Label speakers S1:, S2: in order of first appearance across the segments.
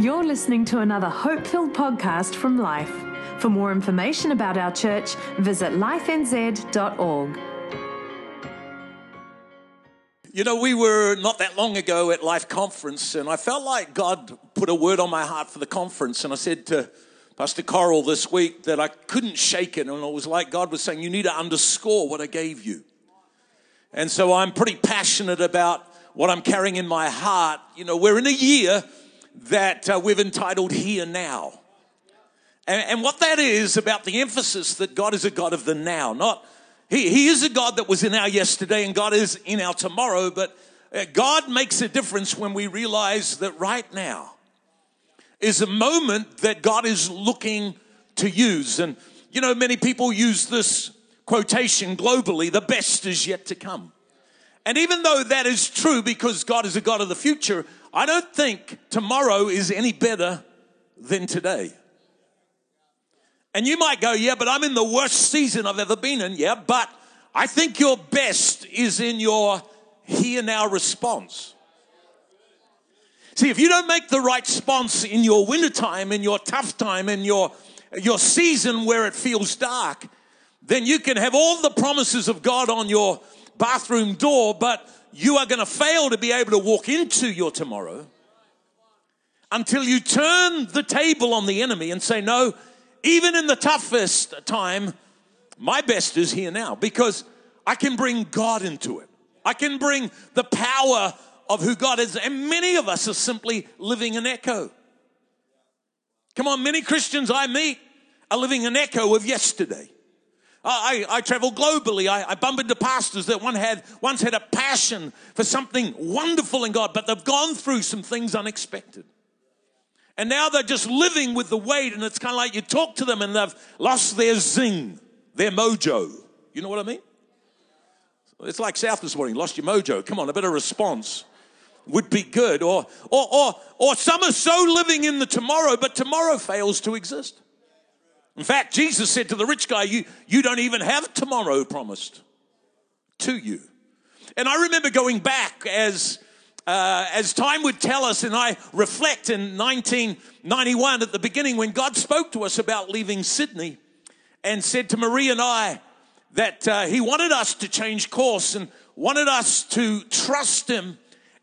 S1: You're listening to another hope filled podcast from Life. For more information about our church, visit lifenz.org.
S2: You know, we were not that long ago at Life Conference, and I felt like God put a word on my heart for the conference. And I said to Pastor Coral this week that I couldn't shake it. And it was like God was saying, You need to underscore what I gave you. And so I'm pretty passionate about what I'm carrying in my heart. You know, we're in a year that uh, we've entitled Here Now. And, and what that is about the emphasis that God is a God of the now, not he, he is a God that was in our yesterday and God is in our tomorrow, but uh, God makes a difference when we realize that right now is a moment that God is looking to use. And, you know, many people use this quotation globally the best is yet to come. And even though that is true because God is a God of the future, I don't think tomorrow is any better than today. And you might go, yeah, but I'm in the worst season I've ever been in. Yeah, but I think your best is in your here now response. See, if you don't make the right response in your wintertime, in your tough time, in your, your season where it feels dark, then you can have all the promises of God on your bathroom door, but you are going to fail to be able to walk into your tomorrow until you turn the table on the enemy and say, No, even in the toughest time, my best is here now because I can bring God into it. I can bring the power of who God is. And many of us are simply living an echo. Come on, many Christians I meet are living an echo of yesterday. I, I, travel globally. I, I, bump into pastors that one had, once had a passion for something wonderful in God, but they've gone through some things unexpected. And now they're just living with the weight, and it's kind of like you talk to them and they've lost their zing, their mojo. You know what I mean? It's like South this morning, lost your mojo. Come on, a bit of response would be good. Or, or, or, or some are so living in the tomorrow, but tomorrow fails to exist. In fact, Jesus said to the rich guy, You, you don't even have tomorrow promised to you. And I remember going back as, uh, as time would tell us, and I reflect in 1991 at the beginning when God spoke to us about leaving Sydney and said to Maree and I that uh, He wanted us to change course and wanted us to trust Him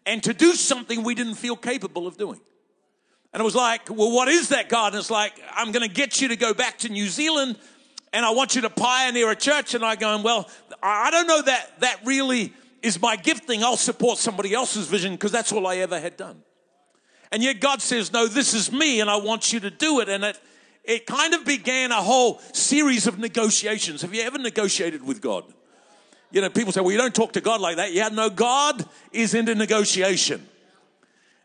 S2: and to do something we didn't feel capable of doing. And it was like, well, what is that, God? And it's like, I'm going to get you to go back to New Zealand and I want you to pioneer a church. And I go, well, I don't know that that really is my gifting. I'll support somebody else's vision because that's all I ever had done. And yet God says, no, this is me and I want you to do it. And it, it kind of began a whole series of negotiations. Have you ever negotiated with God? You know, people say, well, you don't talk to God like that. Yeah, no, God is into negotiation.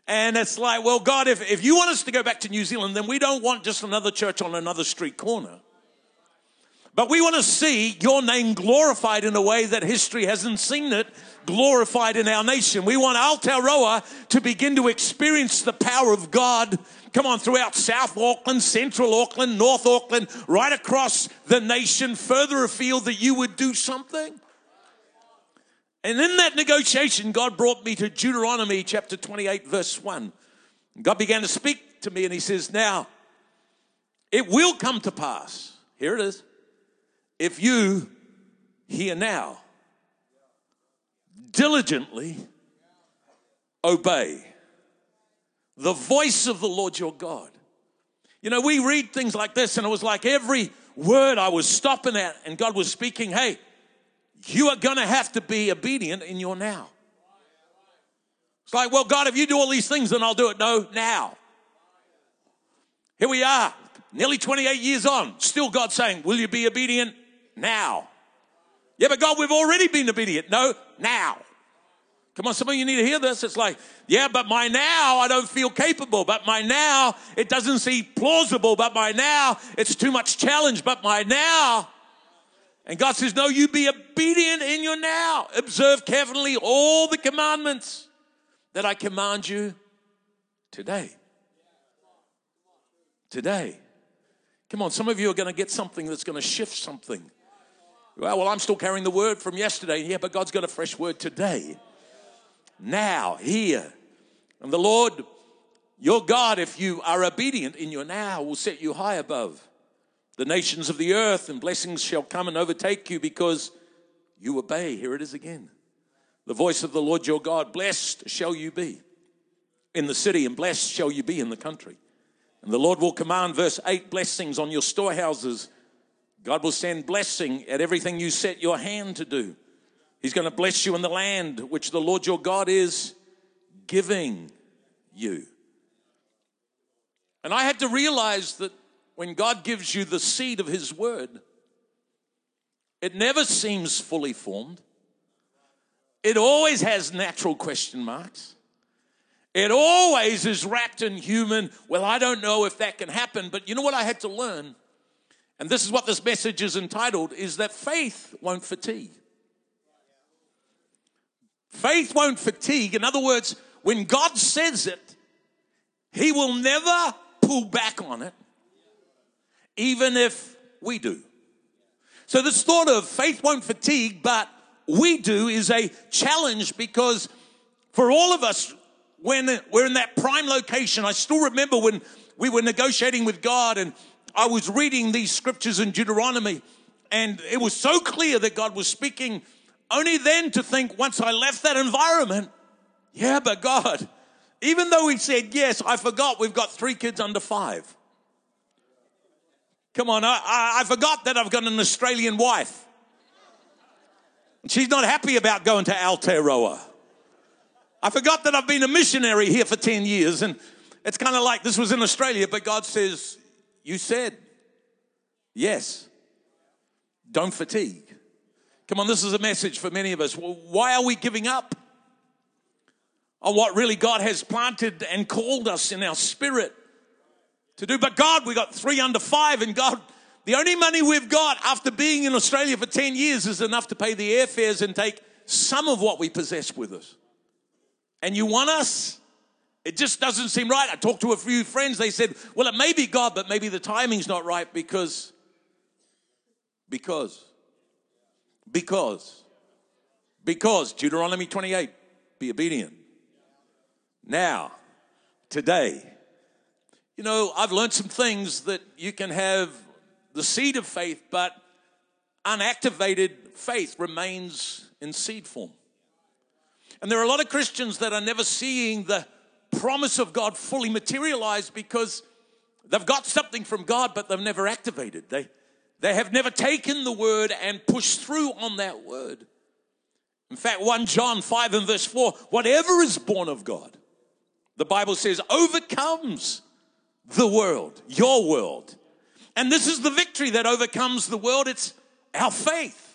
S2: And it's like, well, God, if, if you want us to go back to New Zealand, then we don't want just another church on another street corner. But we want to see your name glorified in a way that history hasn't seen it glorified in our nation. We want Aotearoa to begin to experience the power of God. Come on, throughout South Auckland, Central Auckland, North Auckland, right across the nation, further afield, that you would do something. And in that negotiation, God brought me to Deuteronomy chapter 28, verse 1. God began to speak to me, and He says, Now, it will come to pass. Here it is. If you hear now, diligently obey the voice of the Lord your God. You know, we read things like this, and it was like every word I was stopping at, and God was speaking, Hey, you are going to have to be obedient in your now. It's like, well, God, if you do all these things, then I'll do it. No, now. Here we are, nearly 28 years on, still God saying, Will you be obedient now? Yeah, but God, we've already been obedient. No, now. Come on, some of you need to hear this. It's like, yeah, but my now, I don't feel capable. But my now, it doesn't seem plausible. But my now, it's too much challenge. But my now, and God says, No, you be obedient in your now. Observe carefully all the commandments that I command you today. Today. Come on, some of you are going to get something that's going to shift something. Well, well, I'm still carrying the word from yesterday. Yeah, but God's got a fresh word today. Now, here. And the Lord Your God, if you are obedient in your now, will set you high above the nations of the earth, and blessings shall come and overtake you because you obey. Here it is again. The voice of the Lord your God, blessed shall you be in the city, and blessed shall you be in the country. And the Lord will command, verse 8, blessings on your storehouses. God will send blessing at everything you set your hand to do. He's going to bless you in the land which the Lord your God is giving you. And I had to realize that when God gives you the seed of His word, it never seems fully formed. It always has natural question marks. It always is wrapped in human, well, I don't know if that can happen, but you know what I had to learn? And this is what this message is entitled is that faith won't fatigue. Faith won't fatigue. In other words, when God says it, He will never pull back on it, even if we do. So, this thought of faith won't fatigue, but we do is a challenge because for all of us, when we're in that prime location, I still remember when we were negotiating with God and I was reading these scriptures in Deuteronomy, and it was so clear that God was speaking. Only then to think once I left that environment, yeah, but God, even though He said yes, I forgot we've got three kids under five. Come on, I, I, forgot that I've got an Australian wife. She's not happy about going to Aotearoa. I forgot that I've been a missionary here for 10 years, and it's kind of like this was in Australia, but God says, You said yes. Don't fatigue. Come on, this is a message for many of us. Why are we giving up on what really God has planted and called us in our spirit to do? But God, we got three under five, and God, the only money we've got after being in Australia for 10 years is enough to pay the airfares and take some of what we possess with us. And you want us? It just doesn't seem right. I talked to a few friends. They said, well, it may be God, but maybe the timing's not right because, because, because, because, Deuteronomy 28, be obedient. Now, today, you know, I've learned some things that you can have the seed of faith, but unactivated faith remains in seed form. And there are a lot of Christians that are never seeing the promise of God fully materialized because they've got something from God, but they've never activated. They, they have never taken the word and pushed through on that word. In fact, 1 John 5 and verse 4 whatever is born of God, the Bible says, overcomes the world, your world. And this is the victory that overcomes the world. It's our faith.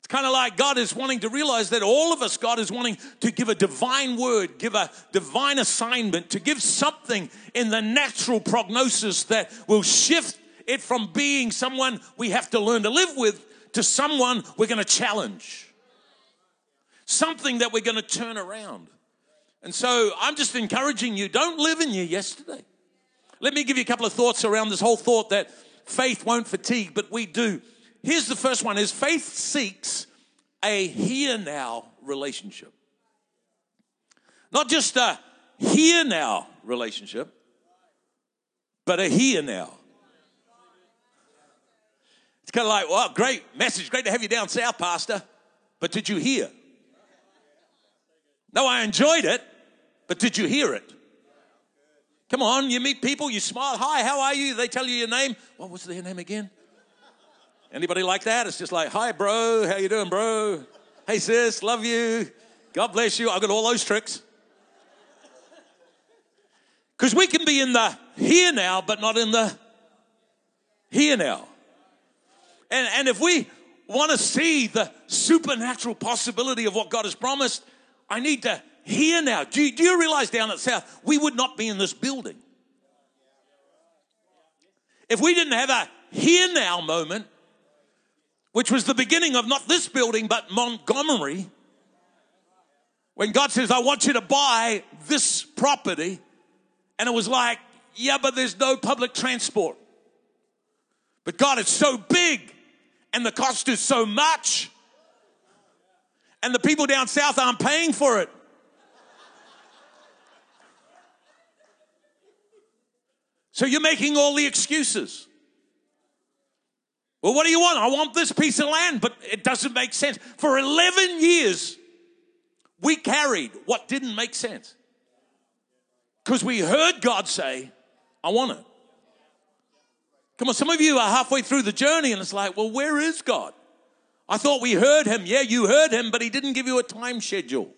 S2: It's kind of like God is wanting to realize that all of us, God is wanting to give a divine word, give a divine assignment, to give something in the natural prognosis that will shift it from being someone we have to learn to live with to someone we're going to challenge. Something that we're going to turn around. And so I'm just encouraging you don't live in your yesterday. Let me give you a couple of thoughts around this whole thought that faith won't fatigue, but we do. Here's the first one is faith seeks a here now relationship. Not just a here now relationship, but a here now. It's kind of like, well, great message, great to have you down south, Pastor, but did you hear? No, I enjoyed it, but did you hear it? Come on, you meet people, you smile, hi, how are you? They tell you your name. What was their name again? Anybody like that? It's just like, hi, bro. How you doing, bro? Hey, sis. Love you. God bless you. I've got all those tricks. Because we can be in the here now, but not in the here now. And, and if we want to see the supernatural possibility of what God has promised, I need to hear now. Do you, do you realize down at South, we would not be in this building? If we didn't have a here now moment, which was the beginning of not this building, but Montgomery, when God says, I want you to buy this property. And it was like, yeah, but there's no public transport. But God, it's so big and the cost is so much. And the people down south aren't paying for it. So you're making all the excuses. Well, what do you want? I want this piece of land, but it doesn't make sense. For 11 years, we carried what didn't make sense. Because we heard God say, I want it. Come on, some of you are halfway through the journey and it's like, well, where is God? I thought we heard him. Yeah, you heard him, but he didn't give you a time schedule.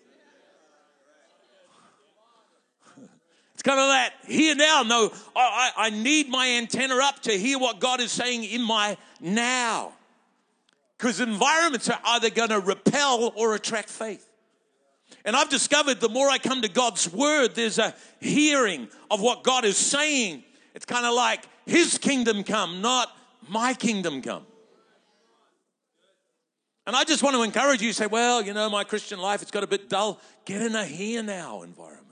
S2: Kind of that here now. No, I, I need my antenna up to hear what God is saying in my now. Because environments are either going to repel or attract faith. And I've discovered the more I come to God's word, there's a hearing of what God is saying. It's kind of like His kingdom come, not my kingdom come. And I just want to encourage you, say, well, you know, my Christian life, it's got a bit dull. Get in a here now environment.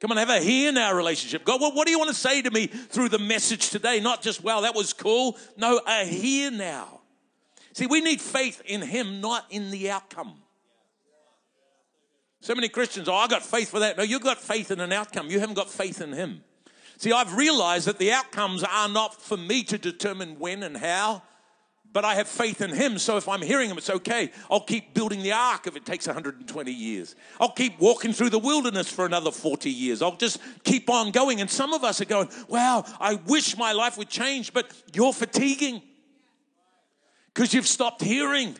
S2: Come on, have a here now relationship. God, what, what do you want to say to me through the message today? Not just, wow, that was cool. No, a here now. See, we need faith in Him, not in the outcome. So many Christians, oh, I got faith for that. No, you've got faith in an outcome. You haven't got faith in Him. See, I've realized that the outcomes are not for me to determine when and how but I have faith in him. So if I'm hearing him, it's okay. I'll keep building the ark if it takes 120 years. I'll keep walking through the wilderness for another 40 years. I'll just keep on going. And some of us are going, wow, I wish my life would change, but you're fatiguing because you've stopped hearing.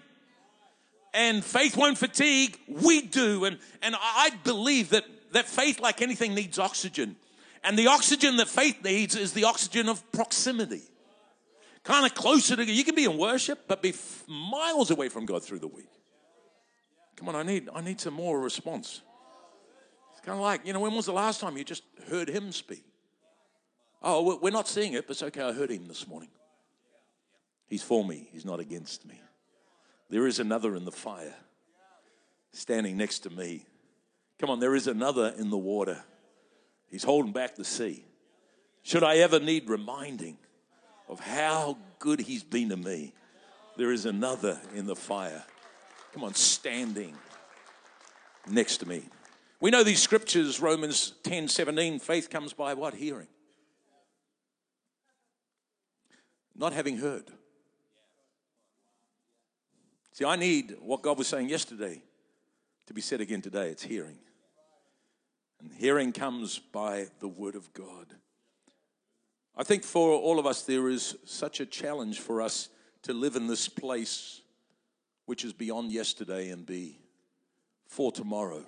S2: And faith won't fatigue. We do. And, and I believe that, that faith, like anything, needs oxygen. And the oxygen that faith needs is the oxygen of proximity kind of closer to you can be in worship but be miles away from god through the week. Come on i need i need some more response. It's kind of like you know when was the last time you just heard him speak? Oh we're not seeing it but it's okay i heard him this morning. He's for me he's not against me. There is another in the fire standing next to me. Come on there is another in the water. He's holding back the sea. Should i ever need reminding of how good he's been to me, there is another in the fire. Come on, standing next to me. We know these scriptures, Romans 10 17, faith comes by what? Hearing. Not having heard. See, I need what God was saying yesterday to be said again today. It's hearing. And hearing comes by the word of God. I think for all of us, there is such a challenge for us to live in this place which is beyond yesterday and be for tomorrow.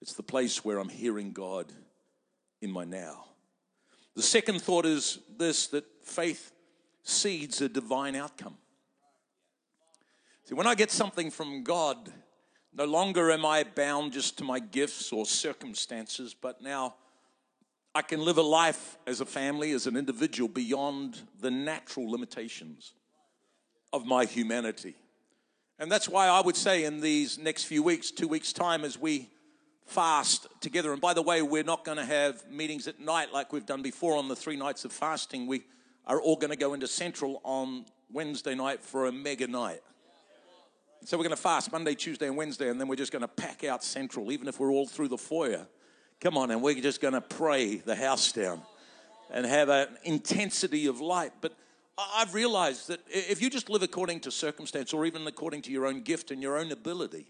S2: It's the place where I'm hearing God in my now. The second thought is this that faith seeds a divine outcome. See, when I get something from God, no longer am I bound just to my gifts or circumstances, but now I can live a life as a family, as an individual, beyond the natural limitations of my humanity. And that's why I would say in these next few weeks, two weeks' time, as we fast together, and by the way, we're not going to have meetings at night like we've done before on the three nights of fasting. We are all going to go into Central on Wednesday night for a mega night. So we're going to fast Monday, Tuesday, and Wednesday, and then we're just going to pack out Central, even if we're all through the foyer. Come on, and we're just going to pray the house down and have an intensity of light. But I've realized that if you just live according to circumstance or even according to your own gift and your own ability,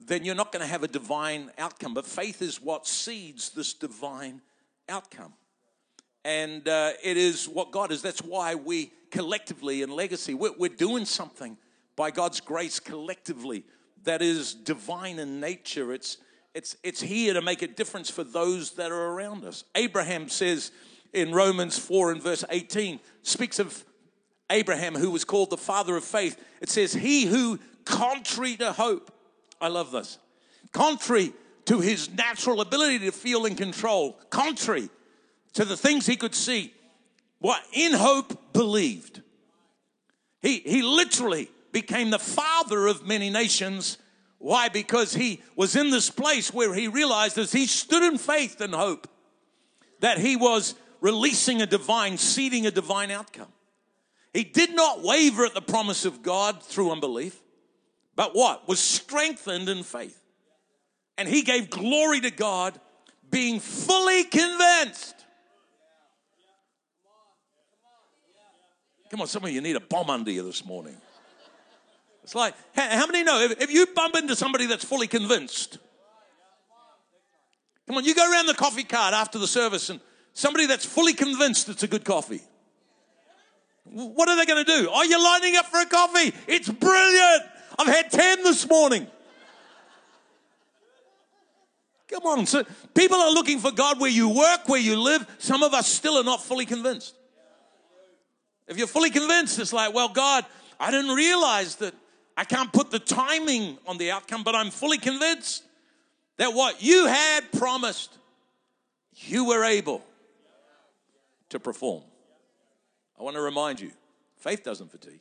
S2: then you're not going to have a divine outcome. But faith is what seeds this divine outcome. And uh, it is what God is. That's why we collectively in Legacy, we're, we're doing something by God's grace collectively that is divine in nature. It's it's, it's here to make a difference for those that are around us. Abraham says in Romans 4 and verse 18, speaks of Abraham, who was called the father of faith. It says, He who, contrary to hope, I love this, contrary to his natural ability to feel in control, contrary to the things he could see, what in hope believed. He, he literally became the father of many nations why? Because he was in this place where he realized as he stood in faith and hope that he was releasing a divine, seeding a divine outcome. He did not waver at the promise of God through unbelief, but what? Was strengthened in faith. And he gave glory to God, being fully convinced. Come on, some of you need a bomb under you this morning. It's like, how many know if, if you bump into somebody that's fully convinced, come on, you go around the coffee cart after the service and somebody that's fully convinced it's a good coffee. What are they going to do? Oh, are you lining up for a coffee? It's brilliant. I've had 10 this morning. Come on. So people are looking for God where you work, where you live. Some of us still are not fully convinced. If you're fully convinced, it's like, well, God, I didn't realize that I can't put the timing on the outcome, but I'm fully convinced that what you had promised, you were able to perform. I want to remind you faith doesn't fatigue.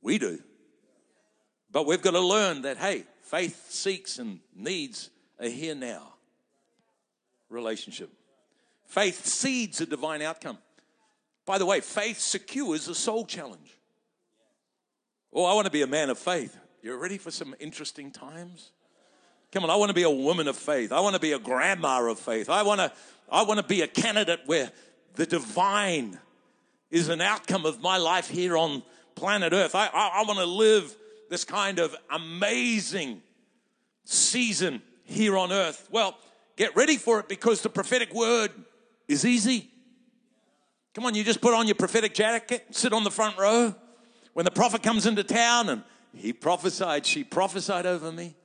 S2: We do. But we've got to learn that, hey, faith seeks and needs a here now relationship. Faith seeds a divine outcome. By the way, faith secures a soul challenge. Oh, I want to be a man of faith. You're ready for some interesting times? Come on, I want to be a woman of faith. I want to be a grandma of faith. I want to, I want to be a candidate where the divine is an outcome of my life here on planet Earth. I, I, I want to live this kind of amazing season here on earth. Well, get ready for it because the prophetic word is easy. Come on, you just put on your prophetic jacket, sit on the front row. When the prophet comes into town and he prophesied, she prophesied over me.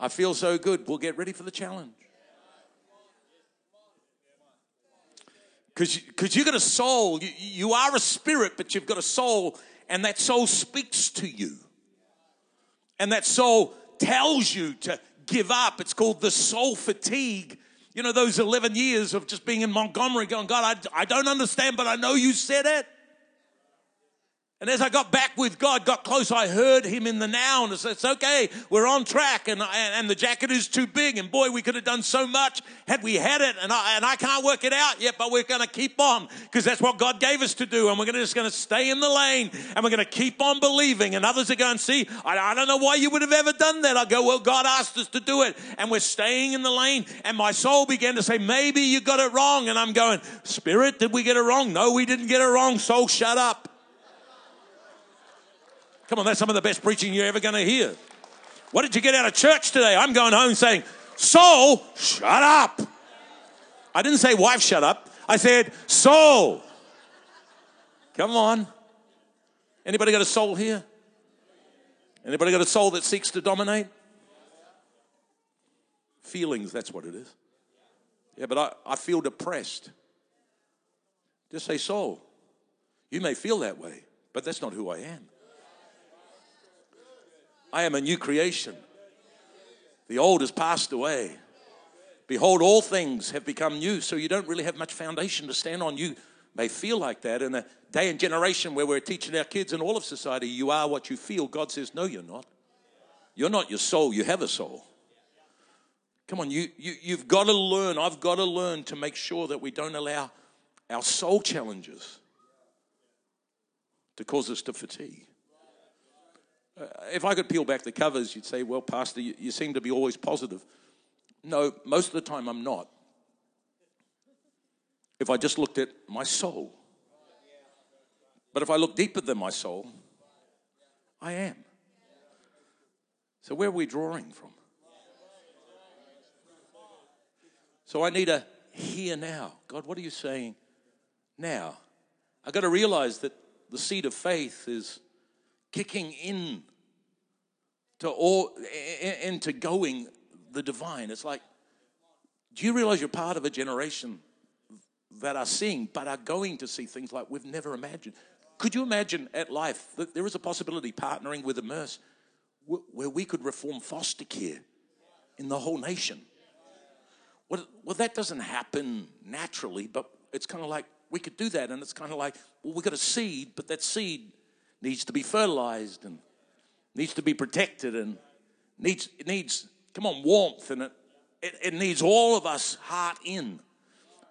S2: I feel so good. We'll get ready for the challenge. Because you've got a soul. You, you are a spirit, but you've got a soul, and that soul speaks to you. And that soul tells you to give up. It's called the soul fatigue. You know, those 11 years of just being in Montgomery going, God, I, I don't understand, but I know you said it. And as I got back with God, got close, I heard him in the now, and I said, It's okay, we're on track, and, and the jacket is too big, and boy, we could have done so much had we had it, and I, and I can't work it out yet, but we're going to keep on, because that's what God gave us to do, and we're gonna, just going to stay in the lane, and we're going to keep on believing. And others are going, to See, I, I don't know why you would have ever done that. I go, Well, God asked us to do it, and we're staying in the lane, and my soul began to say, Maybe you got it wrong, and I'm going, Spirit, did we get it wrong? No, we didn't get it wrong, soul, shut up. Come on, that's some of the best preaching you're ever going to hear. What did you get out of church today? I'm going home saying, Soul, shut up. I didn't say wife, shut up. I said, Soul. Come on. Anybody got a soul here? Anybody got a soul that seeks to dominate? Feelings, that's what it is. Yeah, but I, I feel depressed. Just say, Soul. You may feel that way, but that's not who I am. I am a new creation. The old has passed away. Behold, all things have become new. So you don't really have much foundation to stand on. You may feel like that in a day and generation where we're teaching our kids and all of society, you are what you feel. God says, no, you're not. You're not your soul, you have a soul. Come on, you, you, you've got to learn. I've got to learn to make sure that we don't allow our soul challenges to cause us to fatigue. Uh, if I could peel back the covers, you'd say, well, Pastor, you, you seem to be always positive. No, most of the time I'm not. If I just looked at my soul. But if I look deeper than my soul, I am. So where are we drawing from? So I need a here now. God, what are you saying now? I've got to realize that the seed of faith is kicking in to all into going the divine. It's like, do you realize you're part of a generation that are seeing, but are going to see things like we've never imagined? Could you imagine at life that there is a possibility partnering with Immerse where we could reform foster care in the whole nation? Well, well, that doesn't happen naturally, but it's kind of like we could do that, and it's kind of like, well, we've got a seed, but that seed needs to be fertilized and needs to be protected and needs needs come on warmth and it, it, it needs all of us heart in.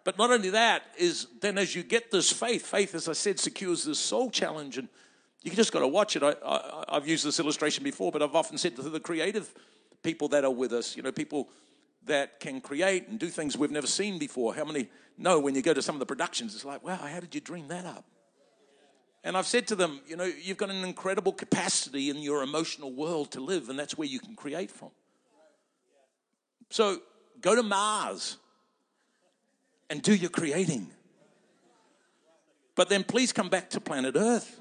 S2: But not only that is then as you get this faith faith as i said secures this soul challenge and you just got to watch it. I, I, i've used this illustration before but i've often said to the creative people that are with us you know people that can create and do things we've never seen before. How many know when you go to some of the productions it's like wow how did you dream that up And I've said to them, you know, you've got an incredible capacity in your emotional world to live, and that's where you can create from. So go to Mars and do your creating. But then please come back to planet Earth.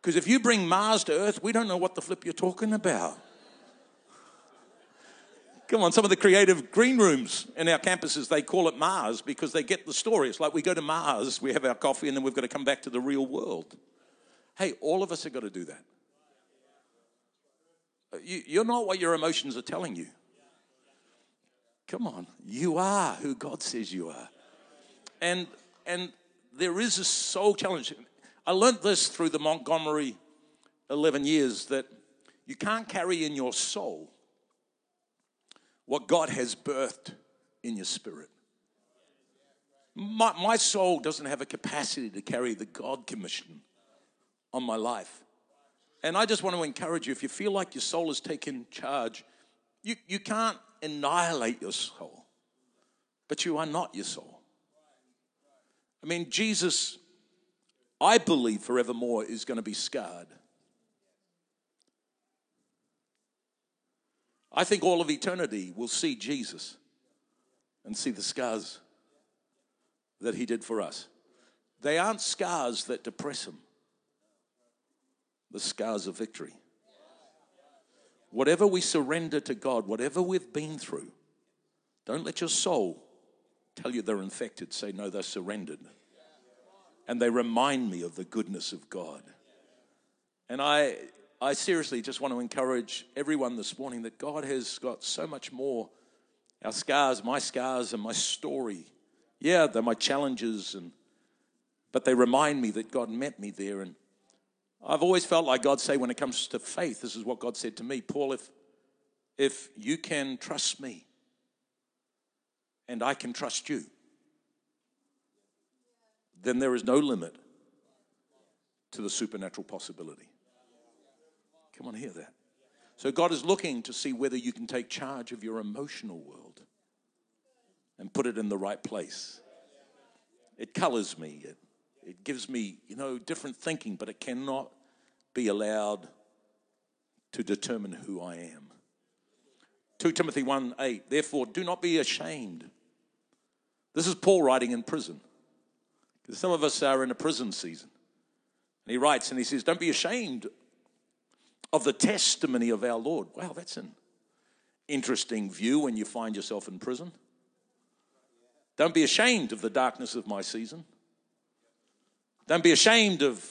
S2: Because if you bring Mars to Earth, we don't know what the flip you're talking about. Come on, some of the creative green rooms in our campuses, they call it Mars because they get the story. It's like we go to Mars, we have our coffee, and then we've got to come back to the real world. Hey, all of us have got to do that. Uh, you're not what your emotions are telling you. Come on, you are who God says you are. And, and there is a soul challenge. I learned this through the Montgomery 11 years that you can't carry in your soul what God has birthed in your spirit. My, my soul doesn't have a capacity to carry the God commission on my life. And I just want to encourage you if you feel like your soul is taking charge, you, you can't annihilate your soul, but you are not your soul. I mean, Jesus, I believe forevermore, is going to be scarred. I think all of eternity will see Jesus and see the scars that he did for us. They aren't scars that depress him, the scars of victory. Whatever we surrender to God, whatever we've been through, don't let your soul tell you they're infected. Say, no, they're surrendered. And they remind me of the goodness of God. And I, I seriously just want to encourage everyone this morning that God has got so much more. Our scars, my scars, and my story. Yeah, they're my challenges, and but they remind me that God met me there. And I've always felt like God say when it comes to faith, this is what God said to me, Paul, if if you can trust me and I can trust you, then there is no limit to the supernatural possibility. Come on, hear that. So God is looking to see whether you can take charge of your emotional world and put it in the right place. It colors me. It, it gives me, you know, different thinking, but it cannot be allowed to determine who I am. 2 Timothy 1 8, therefore do not be ashamed. This is Paul writing in prison. Because some of us are in a prison season. And he writes and he says, Don't be ashamed of the testimony of our Lord. Wow, that's an interesting view when you find yourself in prison. Don't be ashamed of the darkness of my season. Don't be ashamed of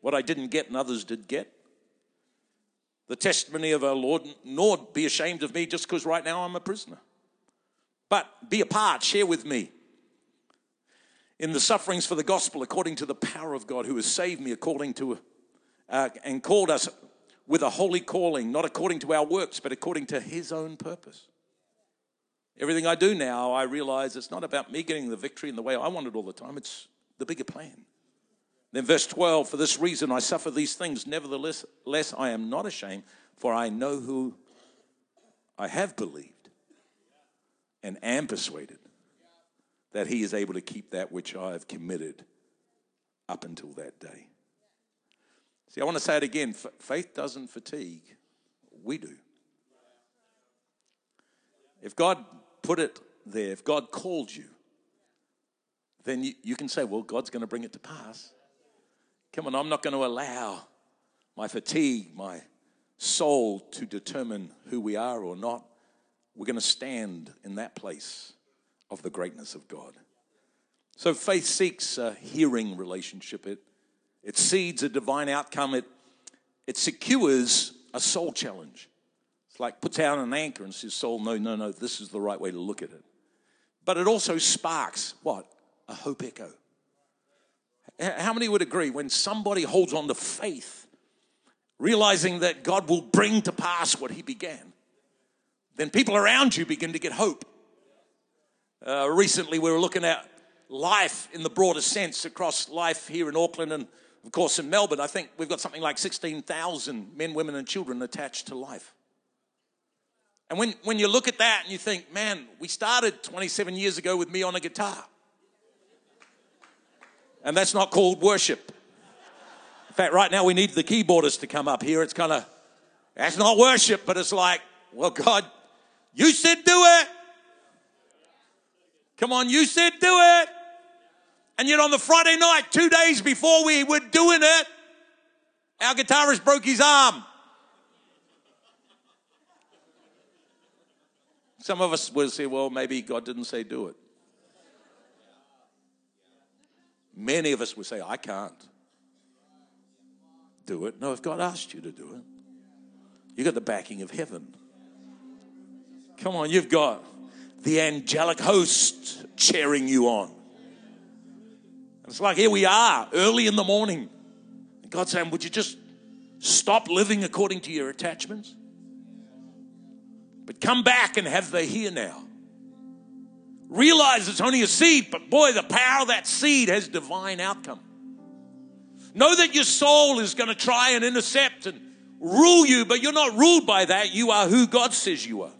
S2: what I didn't get and others did get. The testimony of our Lord, nor be ashamed of me just because right now I'm a prisoner. But be a part, share with me in the sufferings for the gospel according to the power of God who has saved me according to uh, and called us with a holy calling, not according to our works, but according to his own purpose. Everything I do now, I realize it's not about me getting the victory in the way I want it all the time, it's the bigger plan. Then, verse 12, for this reason I suffer these things, nevertheless, less I am not ashamed, for I know who I have believed and am persuaded that he is able to keep that which I have committed up until that day. See, I want to say it again faith doesn't fatigue, we do. If God put it there, if God called you, then you, you can say, Well, God's going to bring it to pass. Come on, I'm not going to allow my fatigue, my soul to determine who we are or not. We're going to stand in that place of the greatness of God. So faith seeks a hearing relationship. It, it seeds a divine outcome. It, it secures a soul challenge. It's like puts out an anchor and says, soul, no, no, no, this is the right way to look at it. But it also sparks what? A hope echo. How many would agree when somebody holds on to faith, realizing that God will bring to pass what he began, then people around you begin to get hope. Uh, recently, we were looking at life in the broader sense across life here in Auckland and, of course, in Melbourne. I think we've got something like 16,000 men, women, and children attached to life. And when, when you look at that and you think, man, we started 27 years ago with me on a guitar. And that's not called worship. In fact, right now we need the keyboardist to come up here. It's kind of, that's not worship, but it's like, well, God, you said do it. Come on, you said do it. And yet on the Friday night, two days before we were doing it, our guitarist broke his arm. Some of us will say, well, maybe God didn't say do it. Many of us will say, I can't do it. No, if God asked you to do it, you got the backing of heaven. Come on, you've got the angelic host cheering you on. It's like here we are, early in the morning. And God's saying, Would you just stop living according to your attachments? But come back and have the here now. Realize it's only a seed, but boy, the power of that seed has divine outcome. Know that your soul is going to try and intercept and rule you, but you're not ruled by that. You are who God says you are.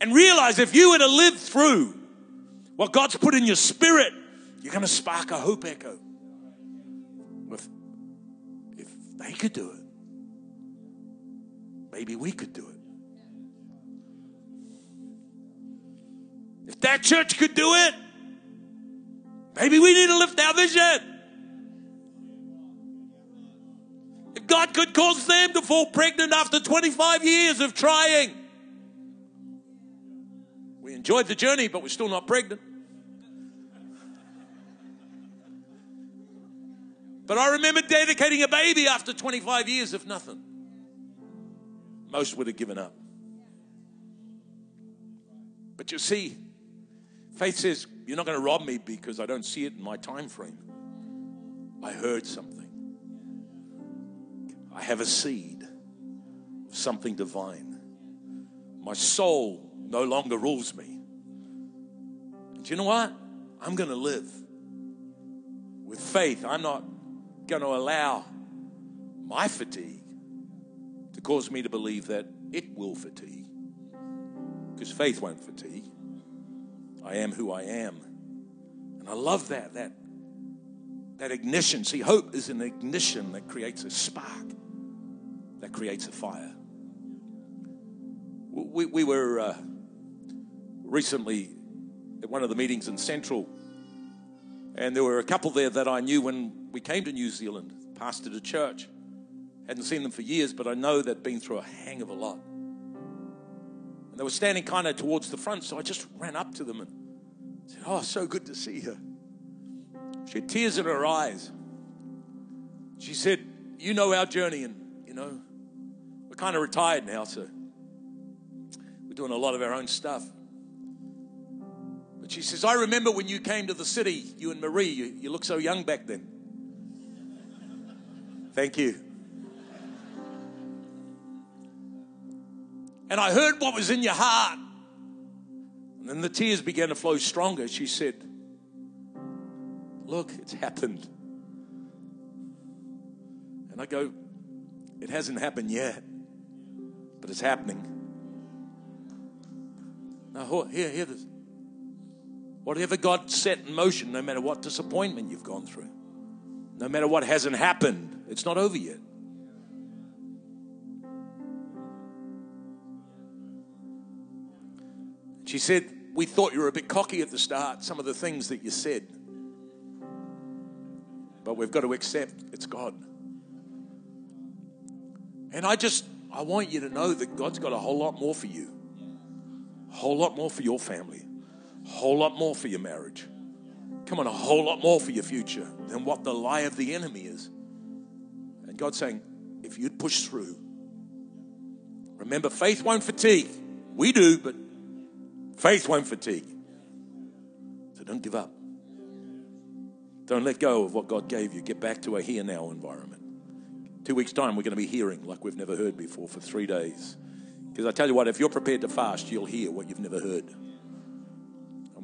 S2: And realize if you were to live through what God's put in your spirit, you're going to spark a hope echo. If, if they could do it, maybe we could do it. If that church could do it, maybe we need to lift our vision. If God could cause them to fall pregnant after 25 years of trying, we enjoyed the journey, but we're still not pregnant. But I remember dedicating a baby after 25 years of nothing. Most would have given up. But you see, faith says, You're not going to rob me because I don't see it in my time frame. I heard something. I have a seed of something divine. My soul no longer rules me. Do you know what? I'm going to live with faith. I'm not going to allow my fatigue to cause me to believe that it will fatigue. Because faith won't fatigue. I am who I am. And I love that, that, that ignition. See, hope is an ignition that creates a spark that creates a fire. We, we were uh, recently at one of the meetings in Central, and there were a couple there that I knew when we came to New Zealand, pastored a church. Hadn't seen them for years, but I know they'd been through a hang of a lot. And they were standing kind of towards the front, so I just ran up to them and said, Oh, so good to see you. She had tears in her eyes. She said, You know our journey, and, you know, we're kind of retired now, so we're doing a lot of our own stuff. But she says, I remember when you came to the city, you and Maree, you, you looked so young back then. Thank you. And I heard what was in your heart. And then the tears began to flow stronger. She said, Look, it's happened. And I go, It hasn't happened yet but it's happening. Now, here, hear this. Whatever God set in motion, no matter what disappointment you've gone through, no matter what hasn't happened, it's not over yet. She said, We thought you were a bit cocky at the start, some of the things that you said. But we've got to accept it's God. And I just I want you to know that God's got a whole lot more for you, a whole lot more for your family, whole lot more for your marriage. Come on, a whole lot more for your future than what the lie of the enemy is. And God's saying, if you'd push through, remember, faith won't fatigue. We do, but faith won't fatigue. So don't give up. Don't let go of what God gave you. Get back to a here now environment. Two weeks' time, we're going to be hearing like we've never heard before for three days. Because I tell you what, if you're prepared to fast, you'll hear what you've never heard.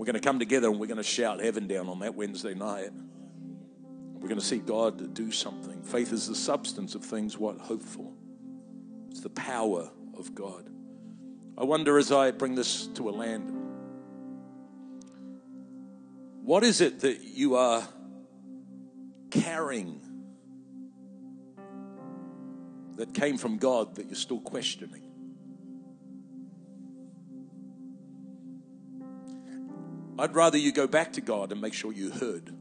S2: We're going to come together and we're going to shout heaven down on that Wednesday night. We're going to see God do something. Faith is the substance of things what hope for. It's the power of God. I wonder as I bring this to a land, what is it that you are carrying that came from God that you're still questioning? I'd rather you go back to God and make sure you heard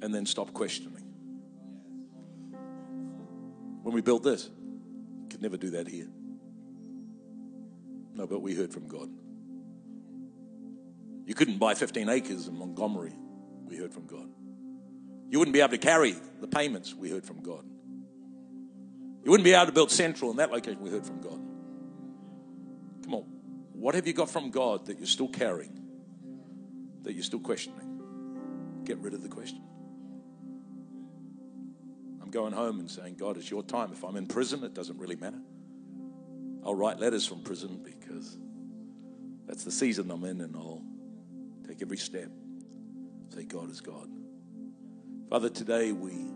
S2: and then stop questioning. When we built this, you could never do that here. No, but we heard from God. You couldn't buy 15 acres in Montgomery. We heard from God. You wouldn't be able to carry the payments. We heard from God. You wouldn't be able to build Central in that location. We heard from God. What have you got from God that you're still carrying, that you're still questioning? Get rid of the question. I'm going home and saying, God, it's your time. If I'm in prison, it doesn't really matter. I'll write letters from prison because that's the season I'm in, and I'll take every step. Say, God is God. Father, today we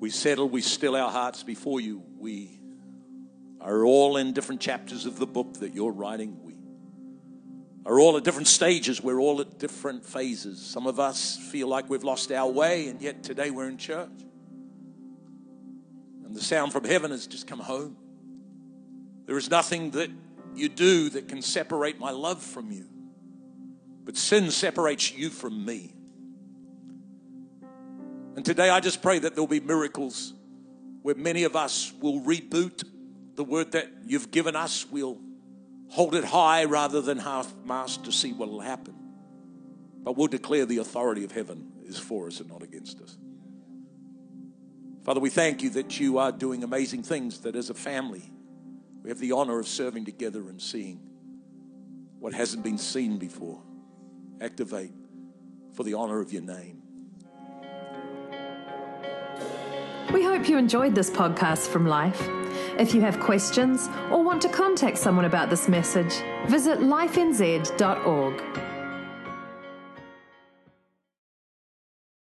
S2: we settle, we still our hearts before you. We are all in different chapters of the book that you're writing. We are all at different stages. We're all at different phases. Some of us feel like we've lost our way, and yet today we're in church. And the sound from heaven has just come home. There is nothing that you do that can separate my love from you. But sin separates you from me. And today I just pray that there'll be miracles where many of us will reboot the word that you've given us. We'll hold it high rather than half mast to see what will happen. But we'll declare the authority of heaven is for us and not against us. Father, we thank you that you are doing amazing things, that as a family, we have the honor of serving together and seeing what hasn't been seen before. Activate for the honor of your name.
S1: We hope you enjoyed this podcast from Life. If you have questions or want to contact someone about this message, visit lifenz.org.